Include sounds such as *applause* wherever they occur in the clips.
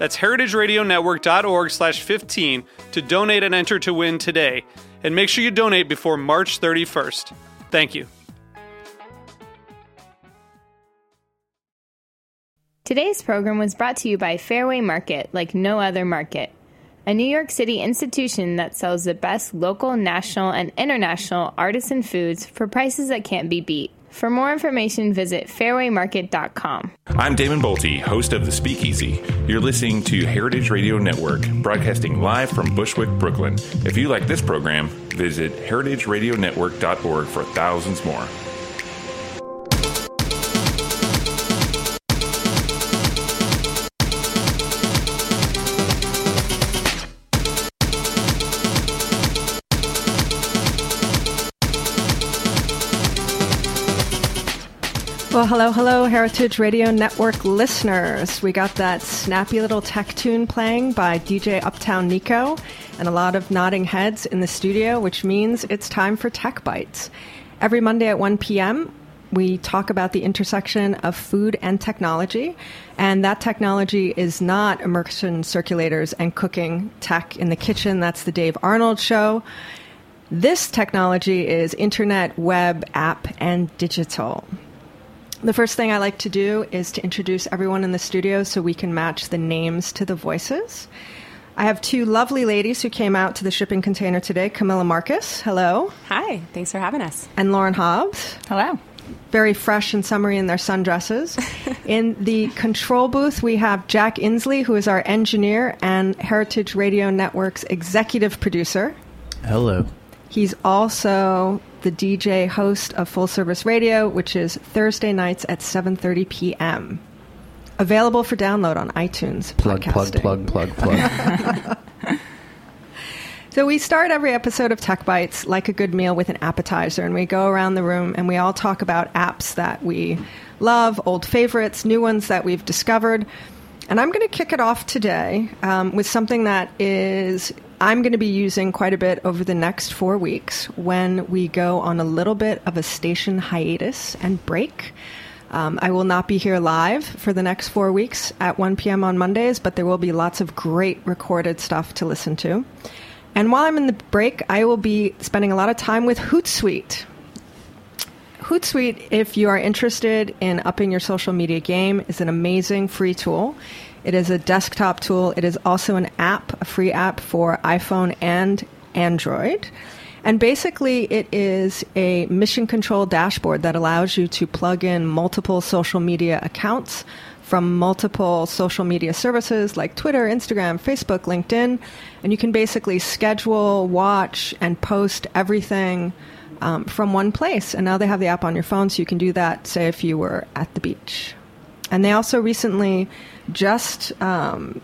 That's heritageradionetwork.org slash 15 to donate and enter to win today. And make sure you donate before March 31st. Thank you. Today's program was brought to you by Fairway Market, like no other market, a New York City institution that sells the best local, national, and international artisan foods for prices that can't be beat. For more information, visit fairwaymarket.com. I'm Damon Boelte, host of The Speakeasy. You're listening to Heritage Radio Network, broadcasting live from Bushwick, Brooklyn. If you like this program, visit heritageradionetwork.org for thousands more. Well, hello, hello, Heritage Radio Network listeners. We got that snappy little tech tune playing by DJ Uptown Nico and a lot of nodding heads in the studio, which means it's time for Tech Bites. Every Monday at 1 p.m., we talk about the intersection of food and technology, and that technology is not immersion circulators and cooking tech in the kitchen. That's the Dave Arnold show. This technology is internet, web, app, and digital. The first thing I like to do is to introduce everyone in the studio so we can match the names to the voices. I have two lovely ladies who came out to the shipping container today Camilla Marcus, hello. Hi, thanks for having us. And Lauren Hobbs. Hello. Very fresh and summery in their sundresses. *laughs* in the control booth, we have Jack Inslee, who is our engineer and Heritage Radio Network's executive producer. Hello. He's also the DJ host of Full Service Radio, which is Thursday nights at 7:30 p.m. Available for download on iTunes. Plug, plug, plug, plug, plug. *laughs* so we start every episode of Tech Bites like a good meal with an appetizer, and we go around the room and we all talk about apps that we love, old favorites, new ones that we've discovered. And I'm going to kick it off today um, with something that is I'm going to be using quite a bit over the next four weeks when we go on a little bit of a station hiatus and break. Um, I will not be here live for the next four weeks at 1 p.m. on Mondays, but there will be lots of great recorded stuff to listen to. And while I'm in the break, I will be spending a lot of time with Hootsuite. Hootsuite, if you are interested in upping your social media game, is an amazing free tool. It is a desktop tool. It is also an app, a free app for iPhone and Android. And basically, it is a mission control dashboard that allows you to plug in multiple social media accounts from multiple social media services like Twitter, Instagram, Facebook, LinkedIn. And you can basically schedule, watch, and post everything um, from one place. And now they have the app on your phone, so you can do that, say, if you were at the beach. And they also recently just um,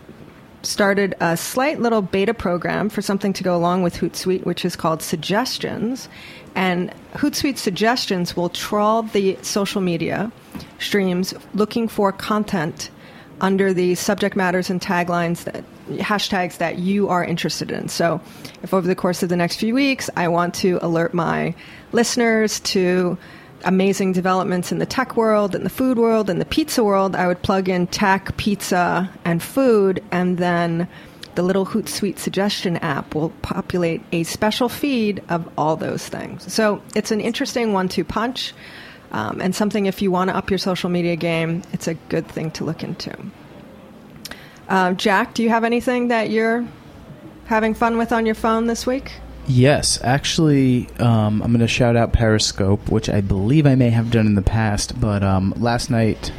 started a slight little beta program for something to go along with Hootsuite, which is called Suggestions. And Hootsuite Suggestions will trawl the social media streams looking for content under the subject matters and taglines that hashtags that you are interested in. So, if over the course of the next few weeks I want to alert my listeners to amazing developments in the tech world, in the food world, in the pizza world, I would plug in tech, pizza, and food, and then the little Hootsuite suggestion app will populate a special feed of all those things. So it's an interesting one two punch, um, and something if you want to up your social media game, it's a good thing to look into. Uh, Jack, do you have anything that you're having fun with on your phone this week? Yes, actually, um, I'm going to shout out Periscope, which I believe I may have done in the past. But um, last night,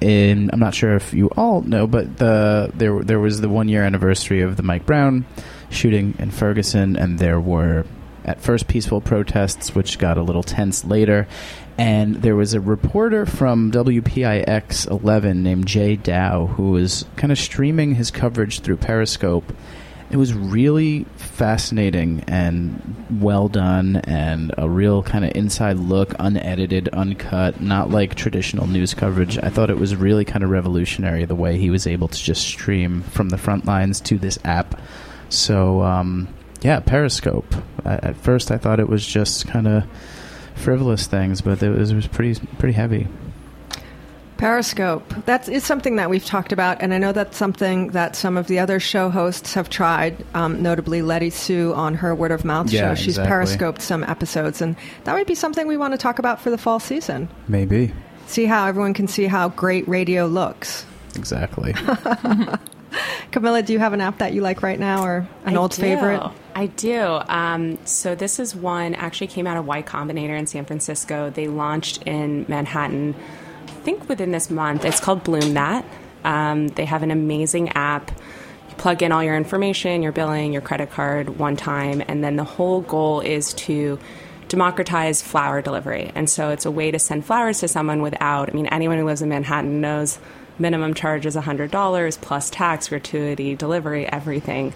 in I'm not sure if you all know, but the there there was the one year anniversary of the Mike Brown shooting in Ferguson, and there were at first peaceful protests, which got a little tense later. And there was a reporter from WPIX 11 named Jay Dow who was kind of streaming his coverage through Periscope. It was really fascinating and well done, and a real kind of inside look, unedited, uncut, not like traditional news coverage. I thought it was really kind of revolutionary the way he was able to just stream from the front lines to this app. So, um, yeah, Periscope. at first, I thought it was just kind of frivolous things, but it was, it was pretty pretty heavy. Periscope. That is something that we've talked about, and I know that's something that some of the other show hosts have tried, um, notably Letty Sue on her Word of Mouth yeah, show. She's exactly. periscoped some episodes, and that might be something we want to talk about for the fall season. Maybe. See how everyone can see how great radio looks. Exactly. *laughs* *laughs* Camilla, do you have an app that you like right now or an I old do. favorite? I do. Um, so this is one actually came out of Y Combinator in San Francisco. They launched in Manhattan, I think within this month. It's called Bloom That. Um, they have an amazing app. You plug in all your information, your billing, your credit card one time, and then the whole goal is to democratize flower delivery. And so it's a way to send flowers to someone without, I mean, anyone who lives in Manhattan knows minimum charge is $100 plus tax, gratuity, delivery, everything.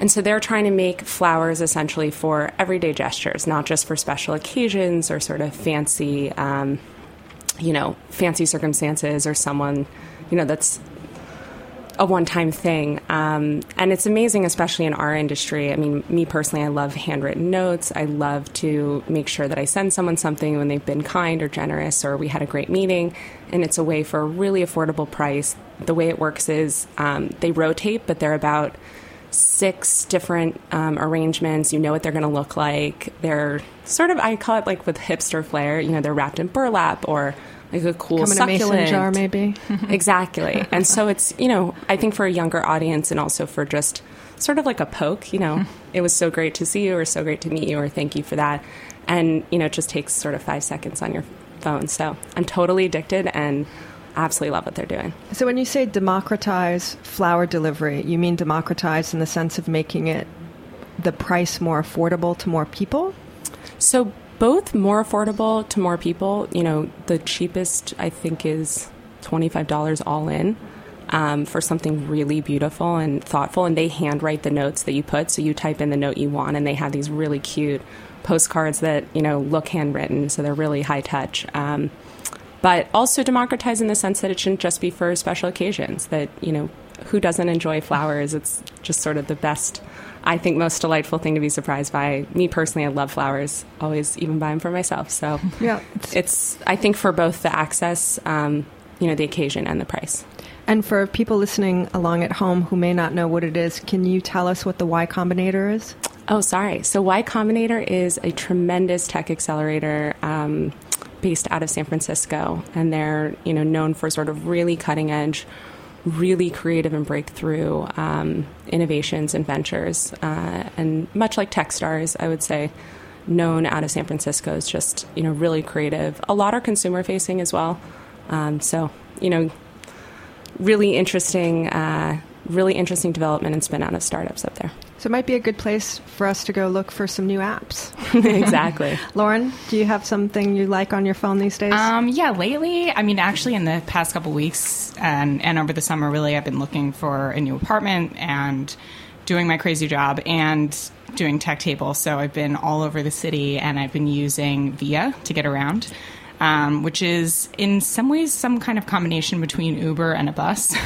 And so they're trying to make flowers essentially for everyday gestures, not just for special occasions or sort of fancy, um, you know, fancy circumstances or someone, you know, that's a one time thing. Um, and it's amazing, especially in our industry. I mean, me personally, I love handwritten notes. I love to make sure that I send someone something when they've been kind or generous or we had a great meeting. And it's a way for a really affordable price. The way it works is um, they rotate, but they're about six different um, arrangements. You know what they're going to look like. They're sort of, I call it like with hipster flair, you know, they're wrapped in burlap or like a cool Come in a succulent mason jar, maybe. *laughs* exactly. And so it's, you know, I think for a younger audience and also for just sort of like a poke, you know, it was so great to see you or so great to meet you or thank you for that. And, you know, it just takes sort of five seconds on your phone. So I'm totally addicted and absolutely love what they're doing. So when you say democratize flower delivery, you mean democratize in the sense of making it the price more affordable to more people? So both more affordable to more people. You know, the cheapest I think is twenty five dollars all in. Um, for something really beautiful and thoughtful, and they handwrite the notes that you put. So you type in the note you want, and they have these really cute postcards that you know look handwritten, so they're really high touch. Um, but also democratize in the sense that it shouldn't just be for special occasions. That you know, who doesn't enjoy flowers? It's just sort of the best. I think most delightful thing to be surprised by. Me personally, I love flowers. Always even buy them for myself. So Yeah. it's I think for both the access, um, you know, the occasion and the price. And for people listening along at home who may not know what it is, can you tell us what the Y Combinator is? Oh, sorry. So Y Combinator is a tremendous tech accelerator um, based out of San Francisco, and they're you know known for sort of really cutting edge, really creative and breakthrough um, innovations and ventures, uh, and much like TechStars, I would say. Known out of San Francisco is just you know really creative. A lot are consumer facing as well. Um, so you know, really interesting, uh, really interesting development and spin out of startups up there. So it might be a good place for us to go look for some new apps. *laughs* exactly. *laughs* Lauren, do you have something you like on your phone these days? Um, yeah, lately, I mean, actually, in the past couple weeks and, and over the summer, really, I've been looking for a new apartment and doing my crazy job and doing tech table. So I've been all over the city and I've been using Via to get around. Um, which is in some ways some kind of combination between Uber and a bus.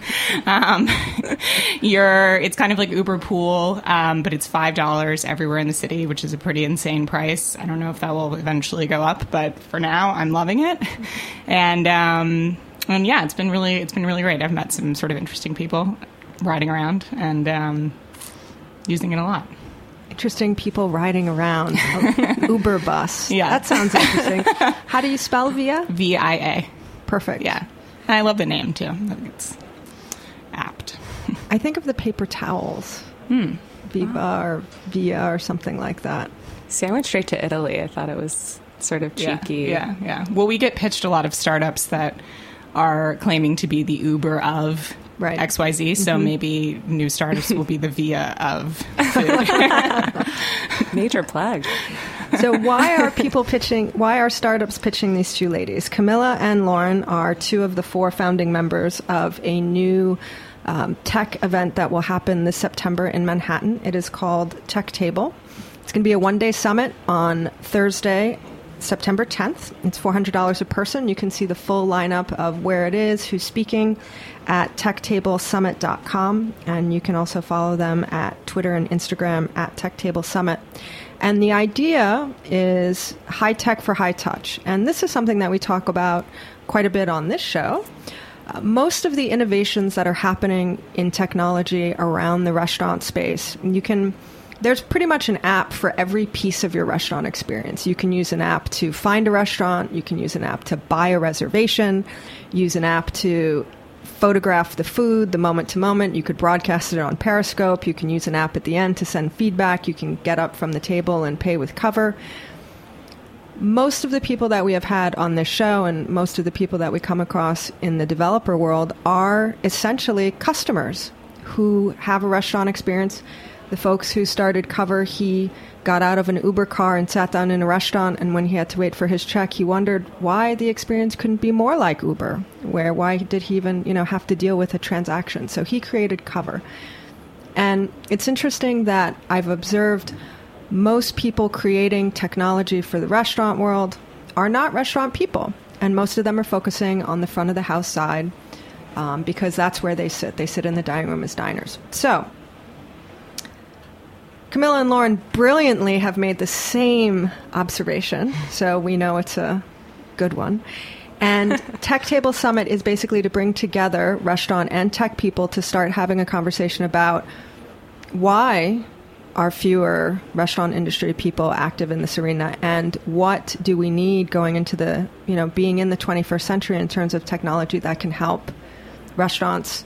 *laughs* um, *laughs* you're, it's kind of like Uber Pool, um, but it's five dollars everywhere in the city, which is a pretty insane price. I don't know if that will eventually go up, but for now, I'm loving it. And um, and yeah, it's been really it's been really great. I've met some sort of interesting people riding around and um, using it a lot. Interesting people riding around. Uber *laughs* bus. Yeah. That sounds interesting. How do you spell Via? V I A. Perfect. Yeah, and I love the name too. I think it's apt. I think of the paper towels. Hmm. Viva ah. or Via or something like that. See, I went straight to Italy. I thought it was sort of cheeky. Yeah, yeah, yeah. Well, we get pitched a lot of startups that are claiming to be the Uber of Right. XYZ, so maybe new startups will be the Via of *laughs* food. *laughs* Major plug. So why are people pitching? Why are startups pitching these two ladies? Camilla and Lauren are two of the four founding members of a new um, tech event that will happen this September in Manhattan. It is called Tech Table. It's going to be a one-day summit on Thursday. September 10th. It's $400 a person. You can see the full lineup of where it is, who's speaking at techtablesummit.com. And you can also follow them at Twitter and Instagram at techtable.summit. And the idea is high tech for high touch. And this is something that we talk about quite a bit on this show. Uh, most of the innovations that are happening in technology around the restaurant space, you can there's pretty much an app for every piece of your restaurant experience. You can use an app to find a restaurant, you can use an app to buy a reservation, use an app to photograph the food the moment to moment. You could broadcast it on Periscope. You can use an app at the end to send feedback. You can get up from the table and pay with cover. Most of the people that we have had on this show and most of the people that we come across in the developer world are essentially customers who have a restaurant experience. The folks who started Cover, he got out of an Uber car and sat down in a restaurant and when he had to wait for his check he wondered why the experience couldn't be more like Uber where why did he even you know have to deal with a transaction? So he created cover. And it's interesting that I've observed most people creating technology for the restaurant world are not restaurant people and most of them are focusing on the front of the house side um, because that's where they sit. They sit in the dining room as diners. So Camilla and Lauren brilliantly have made the same observation, so we know it's a good one. And *laughs* Tech Table Summit is basically to bring together restaurant and tech people to start having a conversation about why are fewer restaurant industry people active in this arena and what do we need going into the, you know, being in the 21st century in terms of technology that can help restaurants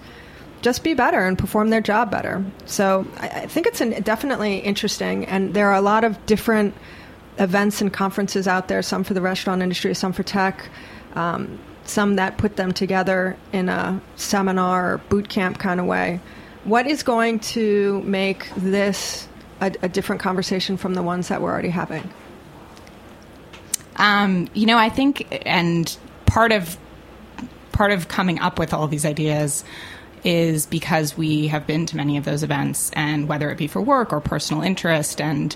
just be better and perform their job better. So I, I think it's an, definitely interesting, and there are a lot of different events and conferences out there. Some for the restaurant industry, some for tech, um, some that put them together in a seminar or boot camp kind of way. What is going to make this a, a different conversation from the ones that we're already having? Um, you know, I think, and part of part of coming up with all these ideas is because we have been to many of those events, and whether it be for work or personal interest, and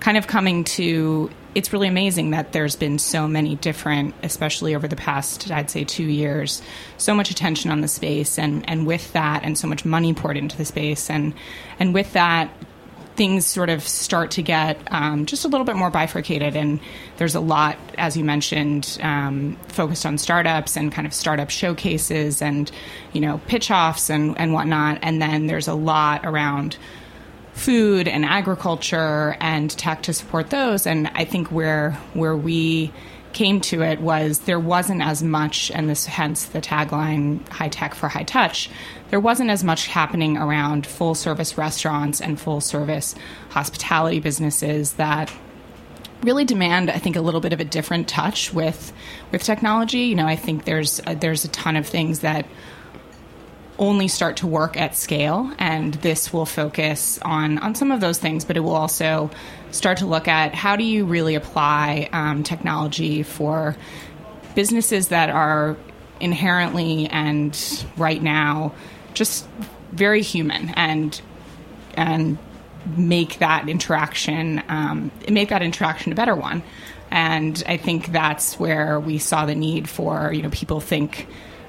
kind of coming to it's really amazing that there's been so many different, especially over the past, I'd say, two years, so much attention on the space, and and with that, and so much money poured into the space, and and with that, things sort of start to get um, just a little bit more bifurcated. And there's a lot, as you mentioned, um, focused on startups and kind of startup showcases and, you know, pitch offs and, and whatnot. And then there's a lot around food and agriculture and tech to support those. And I think where where we came to it was there wasn't as much, and this hence the tagline "high tech for high touch." There wasn't as much happening around full service restaurants and full service hospitality businesses that really demand I think a little bit of a different touch with with technology you know I think there's a, there's a ton of things that only start to work at scale and this will focus on on some of those things but it will also start to look at how do you really apply um, technology for businesses that are inherently and right now just very human and and make that interaction um, make that interaction a better one. And i think that's where we saw the need for you know people think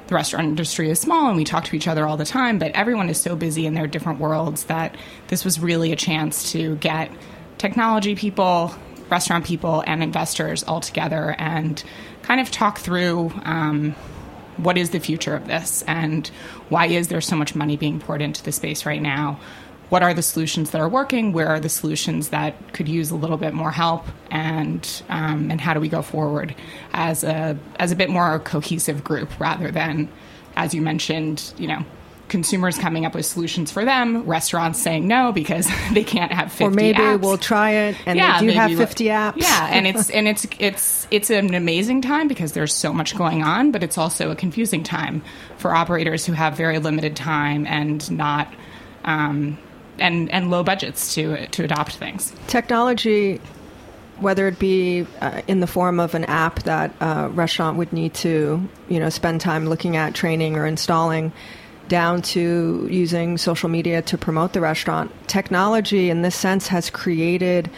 the restaurant industry is small and we talk to each other all the time, but everyone is so busy in their different worlds that this was really a chance to get technology people, restaurant people, and investors all together and kind of talk through um, what is the future of this and why is there so much money being poured into the space right now what are the solutions that are working? Where are the solutions that could use a little bit more help? And um, and how do we go forward as a as a bit more cohesive group rather than, as you mentioned, you know, consumers coming up with solutions for them, restaurants saying no because *laughs* they can't have 50 or maybe apps. we'll try it and yeah, they do have like- 50 apps. Yeah, and *laughs* it's and it's it's it's an amazing time because there's so much going on, but it's also a confusing time for operators who have very limited time and not um, and and low budgets to to adopt things. technology, whether it be uh, in the form of an app that a restaurant would need to, you know, spend time looking at, training, or installing, down to using social media to promote the restaurant, technology in this sense has created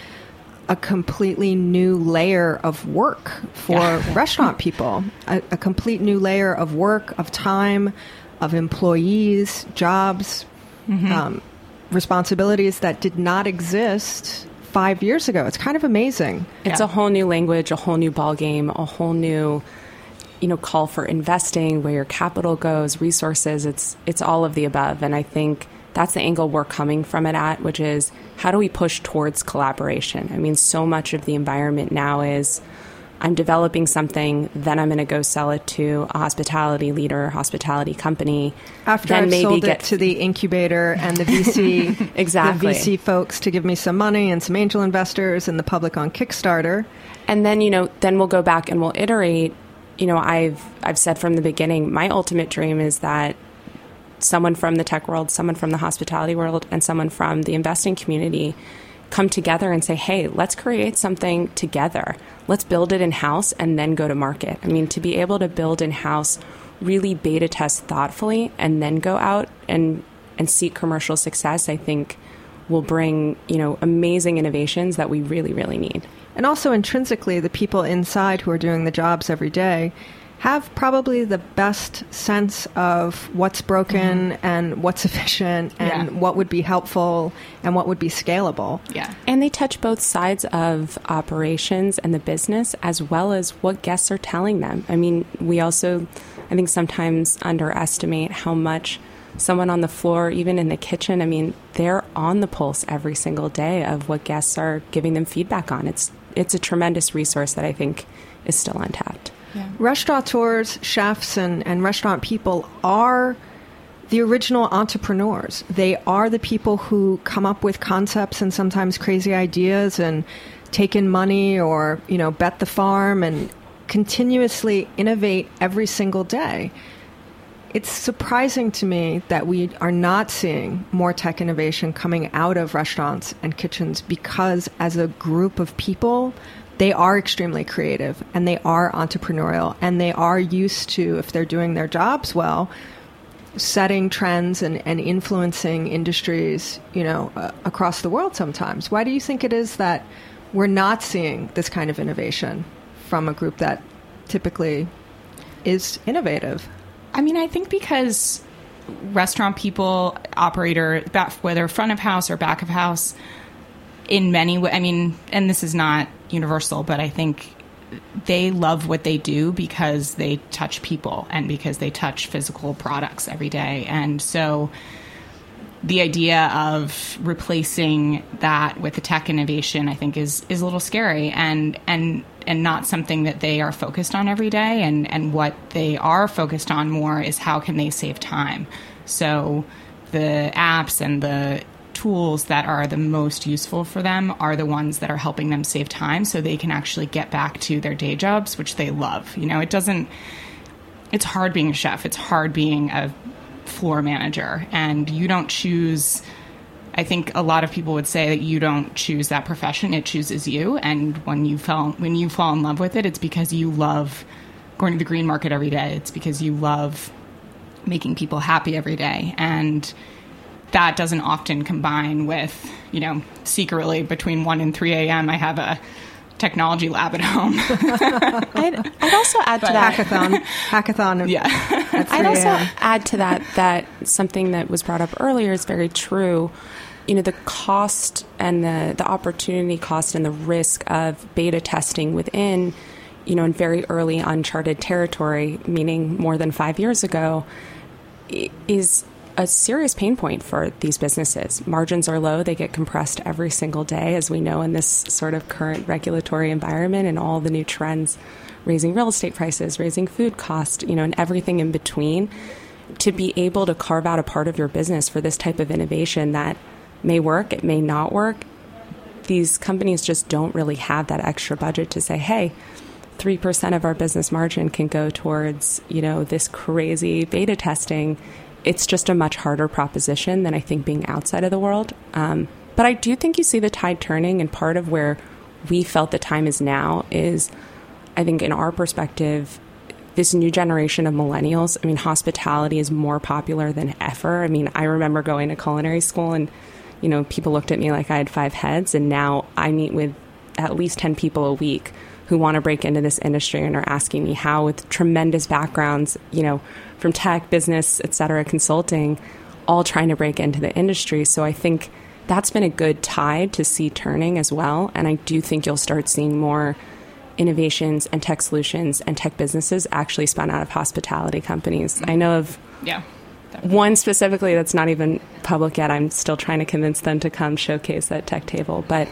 a completely new layer of work for *laughs* restaurant people, a, a complete new layer of work, of time, of employees, jobs, um, responsibilities that did not exist five years ago. It's kind of amazing. It's Yeah. a whole new language, a whole new ball game, a whole new you know call for investing, where your capital goes, resources. It's it's all of the above, and I think that's the angle we're coming from it at, which is how do we push towards collaboration? I mean, so much of the environment now is I'm developing something, then I'm going to go sell it to a hospitality leader, hospitality company. After then I've maybe sold get it to the incubator and the VC, *laughs* Exactly. the VC folks to give me some money and some angel investors and the public on Kickstarter. and then you know then we'll go back and we'll iterate you know i've i've said from the beginning my ultimate dream is that someone from the tech world someone from the hospitality world and someone from the investing community come together and say hey let's create something together. Let's build it in house and then go to market. I mean to be able to build in house really beta test thoughtfully and then go out and and seek commercial success i think will bring you know amazing innovations that we really really need And also intrinsically, the people inside who are doing the jobs every day have probably the best sense of what's broken mm-hmm. and what's *laughs* efficient and Yeah. what would be helpful and what would be scalable. Yeah. And they touch both sides of operations and the business, as well as what guests are telling them. I mean, we also, I think, sometimes underestimate how much someone on the floor, even in the kitchen, I mean, they're on the pulse every single day of what guests are giving them feedback on. It's it's a tremendous resource that I think is still untapped. Restaurateurs, chefs, and, and restaurant people are the original entrepreneurs. They are the people who come up with concepts and sometimes crazy ideas and take in money or, you know, bet the farm and continuously innovate every single day. It's surprising to me that we are not seeing more tech innovation coming out of restaurants and kitchens because, as a group of people, they are extremely creative and they are entrepreneurial and they are used to, if they're doing their jobs well, setting trends and, and influencing industries, you know, uh, across the world sometimes. Why do you think it is that we're not seeing this kind of innovation from a group that typically is innovative? I mean, I think because restaurant people, operator, whether front of house or back of house, in many ways, I mean, and this is not universal, but I think they love what they do because they touch people and because they touch physical products every day. And so the idea of replacing that with the tech innovation, I think, is is a little scary and and and not something that they are focused on every day. And and what they are focused on more is how can they save time. So the apps and the tools that are the most useful for them are the ones that are helping them save time so they can actually get back to their day jobs which they love you know it doesn't it's hard being a chef it's hard being a floor manager and you don't choose I think a lot of people would say that you don't choose that profession; it chooses you. And when you fall when you fall in love with it, it's because you love going to the green market every day. It's because you love making people happy every day, and that doesn't often combine with you know secretly between one and three a.m. I have a technology lab at home. *laughs* I'd, I'd also add to that. Hackathon, *laughs* hackathon. yeah. I'd also add to that that something that was brought up earlier is very true. You know, the cost and the, the opportunity cost and the risk of beta testing within, you know, in very early uncharted territory, meaning more than five years ago, is a serious pain point for these businesses. Margins are low, they get compressed every single day, as we know in this sort of current regulatory environment and all the new trends raising real estate prices, raising food costs, you know, and everything in between. to be able to carve out a part of your business for this type of innovation that may work, it may not work. These companies just don't really have that extra budget to say, hey, 3% of our business margin can go towards, you know, this crazy beta testing. It's just a much harder proposition than I think being outside of the world. Um, but I do think you see the tide turning, and part of where we felt the time is now is, I think, in our perspective, this new generation of millennials, I mean, hospitality is more popular than ever. I mean, I remember going to culinary school and, you know, people looked at me like I had five heads, and now I meet with at least 10 people a week who want to break into this industry and are asking me how, with tremendous backgrounds, you know, from tech, business, et cetera, consulting, all trying to break into the industry. So I think that's been a good tide to see turning as well. And I do think you'll start seeing more innovations and tech solutions and tech businesses actually spun out of hospitality companies. I know of Yeah. one specifically that's not even public yet. I'm still trying to convince them to come showcase at Tech Table, but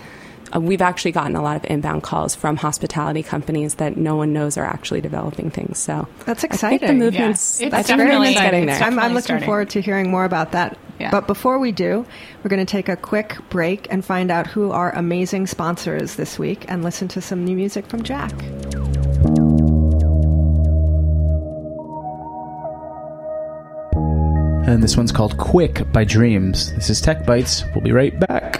uh, we've actually gotten a lot of inbound calls from hospitality companies that no one knows are actually developing things. So That's exciting. I think exciting. the movement's Yeah. It's that's definitely- very getting it's there. I'm, I'm looking starting. forward to hearing more about that. Yeah. But before we do, we're going to take a quick break and find out who our amazing sponsor is this week and listen to some new music from Jack. And this one's called Quick by Dreams. This is Tech Bites. We'll be right back.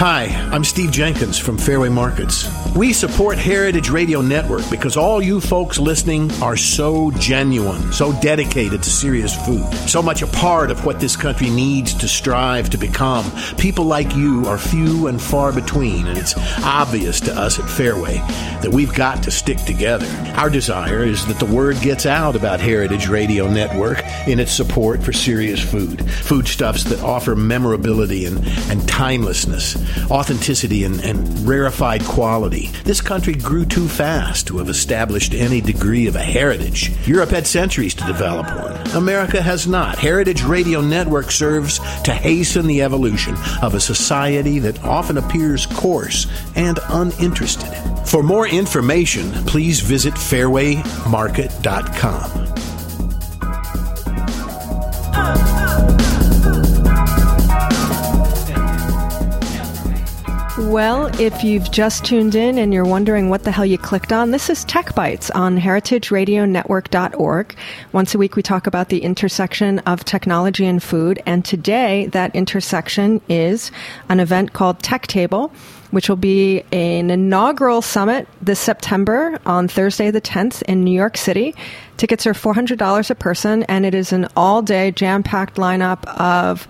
Hi, I'm Steve Jenkins from Fairway Markets. We support Heritage Radio Network because all you folks listening are so genuine, so dedicated to serious food, so much a part of what this country needs to strive to become. People like you are few and far between, and it's obvious to us at Fairway that we've got to stick together. Our desire is that the word gets out about Heritage Radio Network in its support for serious food, foodstuffs that offer memorability and, and timelessness, authenticity and, and rarefied quality. This country grew too fast to have established any degree of a heritage. Europe had centuries to develop one. America has not. Heritage Radio Network serves to hasten the evolution of a society that often appears coarse and uninterested. For more information, please visit fairwaymarket.com. Well, if you've just tuned in and you're wondering what the hell you clicked on, this is Tech Bites on heritageradionetwork.org. Once a week, we talk about the intersection of technology and food. And today, that intersection is an event called Tech Table, which will be an inaugural summit this September on Thursday the 10th in New York City. Tickets are $400 a person, and it is an all day, jam packed lineup of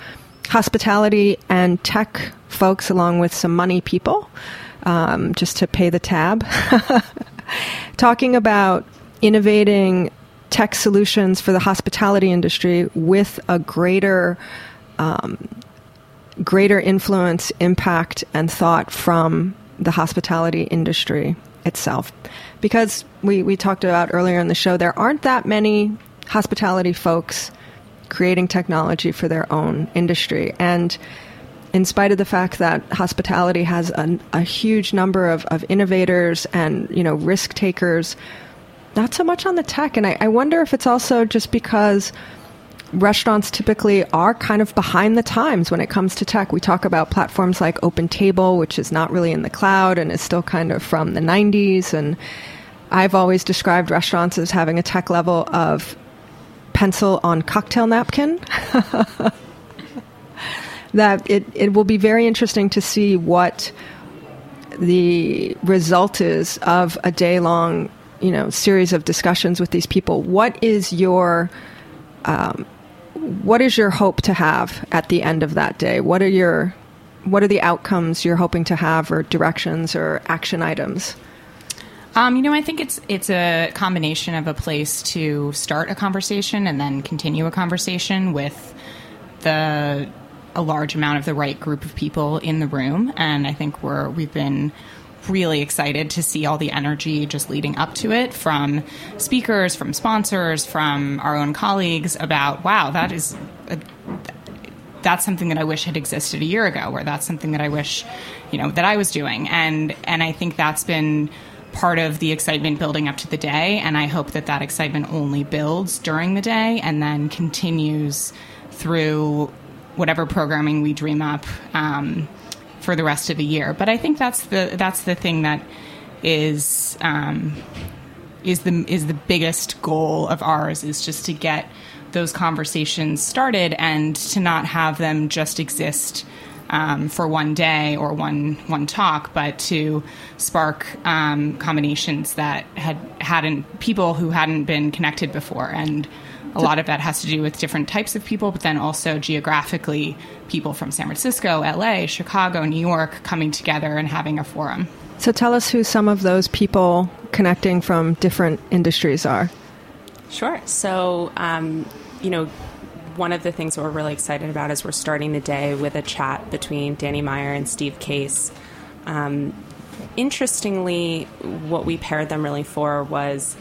hospitality and tech folks, along with some money people, um, just to pay the tab. *laughs* Talking about innovating tech solutions for the hospitality industry with a greater um, greater influence, impact, and thought from the hospitality industry itself. Because we, we talked about earlier in the show, there aren't that many hospitality folks creating technology for their own industry. And in spite of the fact that hospitality has a, a huge number of, of innovators and you know risk takers, not so much on the tech. And I, I wonder if it's also just because restaurants typically are kind of behind the times when it comes to tech. We talk about platforms like OpenTable, which is not really in the cloud and is still kind of from the 90s. And I've always described restaurants as having a tech level of pencil on cocktail napkin. *laughs* that it, it will be very interesting to see what the result is of a day long you know series of discussions with these people. What is your um, what is your hope to have at the end of that day? What are your what are the outcomes you're hoping to have or directions or action items Um, you know, I think it's it's a combination of a place to start a conversation and then continue a conversation with the a large amount of the right group of people in the room. And I think we're we've been really excited to see all the energy just leading up to it from speakers, from sponsors, from our own colleagues about, wow, that is. A, that's something that I wish had existed a year ago, or that's something that I wish, you know, that I was doing. And and I think that's been part of the excitement building up to the day. And I hope that that excitement only builds during the day and then continues through whatever programming we dream up um, for the rest of the year. But I think that's the that's the thing that is um, is the is the biggest goal of ours is just to get those conversations started and to not have them just exist um, for one day or one one talk, but to spark um, combinations that had hadn't people who hadn't been connected before, and a lot of that has to do with different types of people, but then also geographically, people from San Francisco, LA, Chicago, New York coming together and having a forum. So tell us who some of those people connecting from different industries are. Sure. So, um, you know, one of the things that we're really excited about is we're starting the day with a chat between Danny Meyer and Steve Case. Um, interestingly, what we paired them really for was,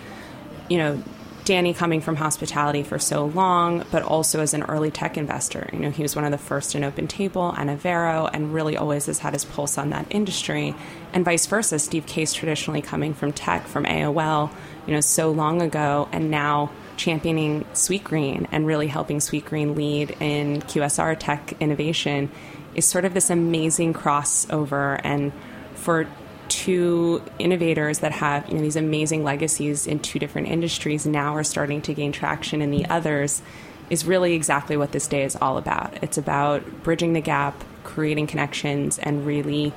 you know, Danny coming from hospitality for so long, but also as an early tech investor. You know, he was one of the first in Open Table and Avero, and really always has had his pulse on that industry. And vice versa, Steve Case traditionally coming from tech, from AOL, you know, so long ago, and now championing Sweetgreen and really helping Sweetgreen lead in QSR tech innovation is sort of this amazing crossover. And for two innovators that have you know these amazing legacies in two different industries now are starting to gain traction in the others is really exactly what this day is all about. It's about bridging the gap, creating connections, and really,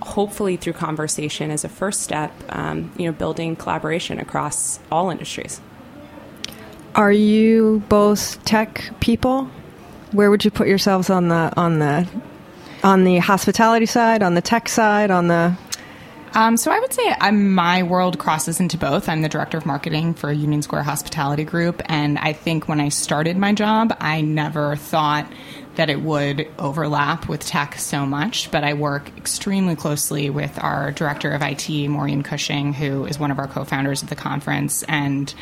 hopefully, through conversation as a first step, um, you know, building collaboration across all industries. Are you both tech people? Where would you put yourselves on the on the on the hospitality side, on the tech side, on the um, so I would say I'm, my world crosses into both. I'm the director of marketing for Union Square Hospitality Group, and I think when I started my job, I never thought that it would overlap with tech so much. But I work extremely closely with our director of IT, Maureen Cushing, who is one of our co-founders of the conference, and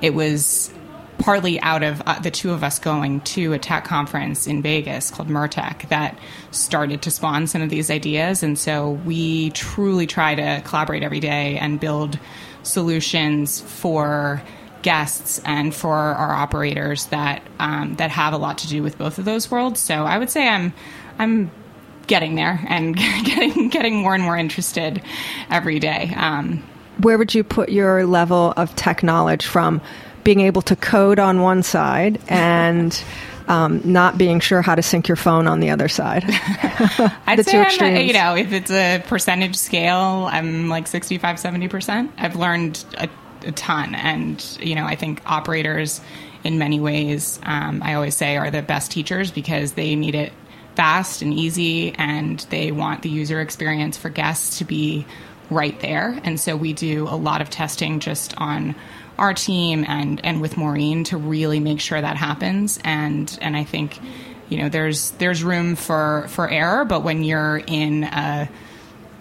it was partly out of uh, the two of us going to a tech conference in Vegas called MURTEC that started to spawn some of these ideas. And so we truly try to collaborate every day and build solutions for guests and for our operators that um, that have a lot to do with both of those worlds. So I would say I'm I'm getting there and *laughs* getting getting more and more interested every day. Um, Where would you put your level of tech knowledge from? Being able to code on one side and um, not being sure how to sync your phone on the other side. *laughs* I'd say, I'm, you know, if it's a percentage scale, I'm like 65, 70%. I've learned a, a ton. And, you know, I think operators, in many ways, um, I always say, are the best teachers because they need it fast and easy and they want the user experience for guests to be right there. And so we do a lot of testing just on our team and and with Maureen to really make sure that happens. And and I think you know there's there's room for for error, but when you're in a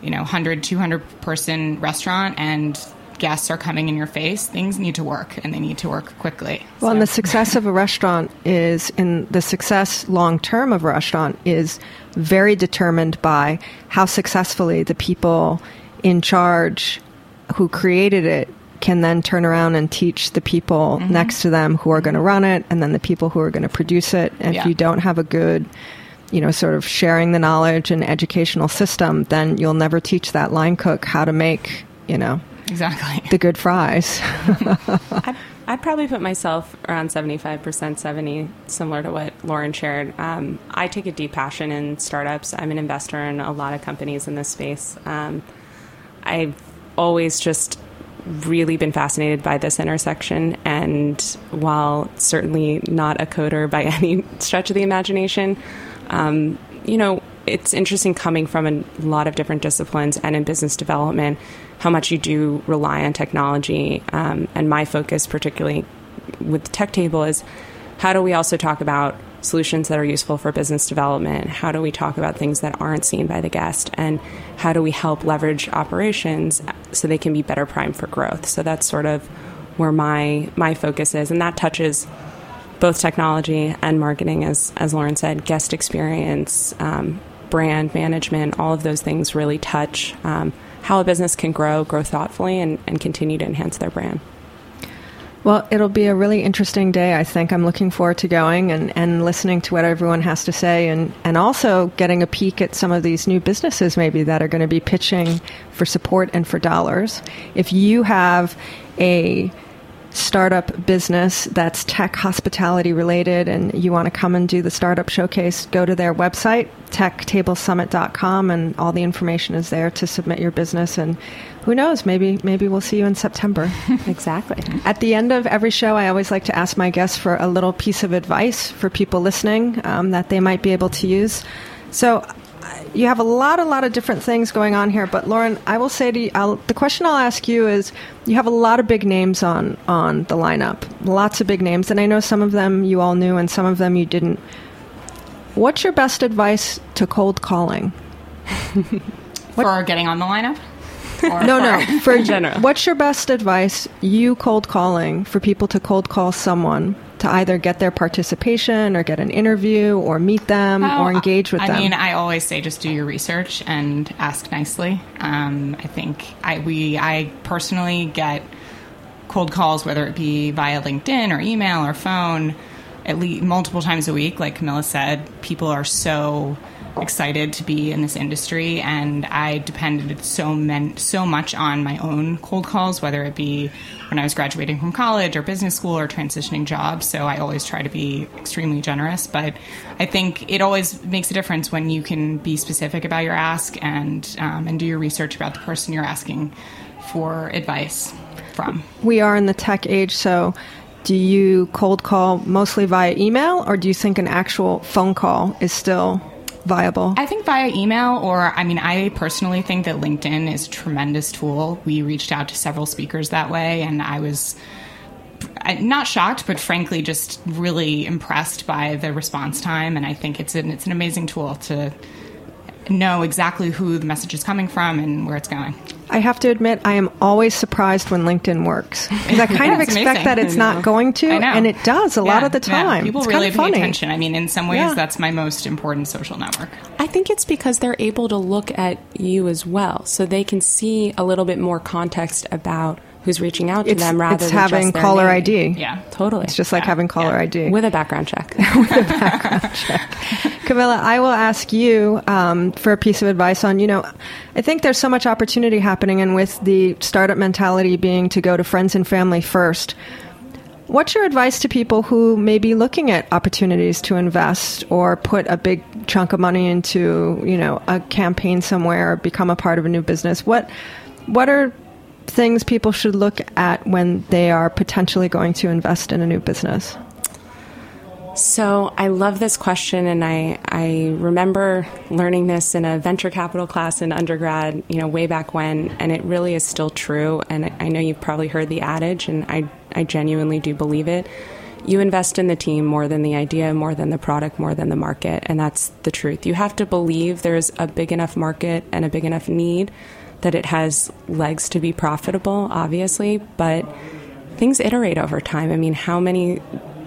you know 100 200 person restaurant and guests are coming in your face, things need to work and they need to work quickly. Well, so. and the success of a restaurant is in the success long term of a restaurant is very determined by how successfully the people in charge who created it can then turn around and teach the people mm-hmm. next to them who are going to run it and then the people who are going to produce it. And yeah. if you don't have a good, you know, sort of sharing the knowledge and educational system, then you'll never teach that line cook how to make, you know, exactly the good fries. *laughs* I'd, I'd, probably put myself around 75%, 70, similar to what Lauren shared. Um, I take a deep passion in startups. I'm an investor in a lot of companies in this space. Um, I've always just really been fascinated by this intersection. And while certainly not a coder by *laughs* any stretch of the imagination, um, you know, it's interesting coming from a lot of different disciplines and in business development how much you do rely on technology. Um, and my focus, particularly with Tech Table, is how do we also talk about solutions that are useful for business development? How do we talk about things that aren't seen by the guest? And how do we help leverage operations so they can be better primed for growth? So that's sort of where my my focus is, and that touches both technology and marketing, as as Lauren said, guest experience, um, brand management, all of those things really touch um, how a business can grow, grow thoughtfully, and, and continue to enhance their brand. Well, it'll be a really interesting day, I think. I'm looking forward to going and, and listening to what everyone has to say and, and also getting a peek at some of these new businesses maybe that are going to be pitching for support and for dollars. If you have a startup business that's tech hospitality related and you want to come and do the startup showcase, go to their website, techtablesummit.com, and all the information is there to submit your business. And who knows, maybe maybe we'll see you in September. *laughs* exactly. At the end of every show, I always like to ask my guests for a little piece of advice for people listening um, that they might be able to use. So you have a lot, a lot of different things going on here. But Lauren, I will say to you, I'll, the question I'll ask you is: you have a lot of big names on on the lineup, lots of big names, and I know some of them you all knew, and some of them you didn't. What's your best advice to cold calling? *laughs* for getting on the lineup? No, no. *laughs* For general, what's your best advice? You cold calling for people to cold call someone to either get their participation or get an interview or meet them oh, or engage with I them? I mean, I always say just do your research and ask nicely. Um, I think I we I personally get cold calls, whether it be via LinkedIn or email or phone, at least multiple times a week. Like Camilla said, people are so excited to be in this industry, and I depended so men- so much on my own cold calls, whether it be when I was graduating from college or business school or transitioning jobs. So I always try to be extremely generous, but I think it always makes a difference when you can be specific about your ask and um, and do your research about the person you're asking for advice from. We are in the tech age, so do you cold call mostly via email or do you think an actual phone call is still viable? I think via email, or I mean, I personally think that LinkedIn is a tremendous tool. We reached out to several speakers that way, and I was not shocked, but frankly, just really impressed by the response time. And I think it's an it's an amazing tool to know exactly who the message is coming from and where it's going. I have to admit, I am always surprised when LinkedIn works. Because I *laughs* kind of expect amazing. that it's not going to, and it does a yeah, lot of the time. Yeah. People it's really pay funny. attention. I mean, in some ways, yeah. that's my most important social network. I think it's because they're able to look at you as well, so they can see a little bit more context about who's reaching out to it's, them rather it's than having caller. ID. Yeah, totally. It's just like yeah. having caller yeah. ID with a background check. *laughs* with a background *laughs* check. Camilla, I will ask you um, for a piece of advice on. You know, I think there's so much opportunity happening, and with the startup mentality being to go to friends and family first. What's your advice to people who may be looking at opportunities to invest or put a big chunk of money into, you know, a campaign somewhere or become a part of a new business? What what are things people should look at when they are potentially going to invest in a new business? So I love this question, and I I remember learning this in a venture capital class in undergrad, you know, way back when, and it really is still true. And I know you've probably heard the adage, and I I genuinely do believe it. You invest in the team more than the idea, more than the product, more than the market, and that's the truth. You have to believe there's a big enough market and a big enough need that it has legs to be profitable, obviously, but things iterate over time. I mean, how many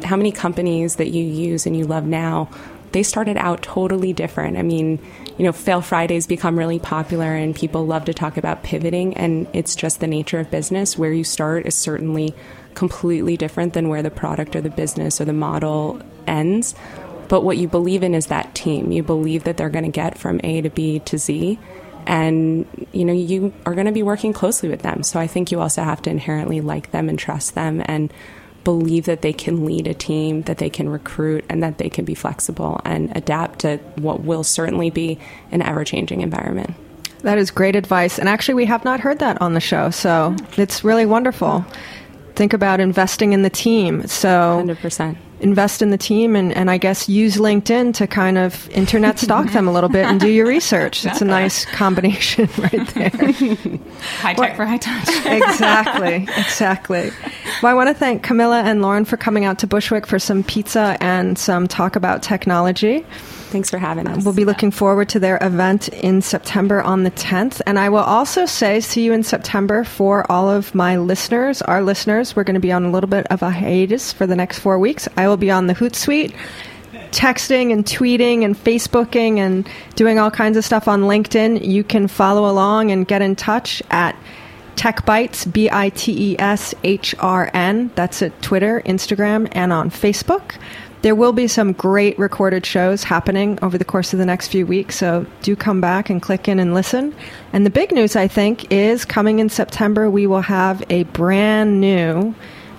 how many companies that you use and you love now, they started out totally different. I mean, you know, fail Fridays become really popular and people love to talk about pivoting and it's just the nature of business. Where you start is certainly completely different than where the product or the business or the model ends. But what you believe in is that team. You believe that they're going to get from A to B to Z and you know you are going to be working closely with them. So i think you also have to inherently like them and trust them and believe that they can lead a team that they can recruit and that they can be flexible and adapt to what will certainly be an ever-changing environment. That is great advice. And actually we have not heard that on the show. So it's really wonderful. Think about investing in the team. So 100% invest in the team and, and I guess use LinkedIn to kind of internet stalk them a little bit and do your research. It's a nice *laughs* combination *laughs* right there. high tech for high touch. exactly, exactly. Well, I want to thank Camilla and Lauren for coming out to Bushwick for some pizza and some talk about technology. Thanks for having us. We'll be looking forward to their event in September on the 10th. And I will also say, see you in September for all of my listeners, our listeners. We're going to be on a little bit of a hiatus for the next four weeks. I be on the Hootsuite texting and tweeting and Facebooking and doing all kinds of stuff on LinkedIn. You can follow along and get in touch at Tech Bites, B I T E S H R N. That's at Twitter, Instagram, and on Facebook. There will be some great recorded shows happening over the course of the next few weeks, so do come back and click in and listen. And the big news, I think, is coming in September, we will have a brand new,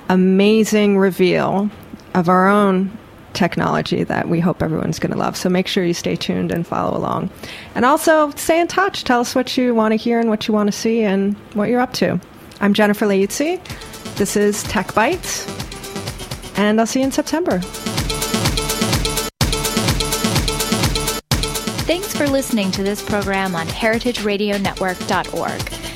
amazing reveal of our own technology that we hope everyone's going to love. So make sure you stay tuned and follow along. And also stay in touch. Tell us what you want to hear and what you want to see and what you're up to. I'm Jennifer Leuzzi. This is Tech Bites, and I'll see you in September. Thanks for listening to this program on heritageradionetwork.org.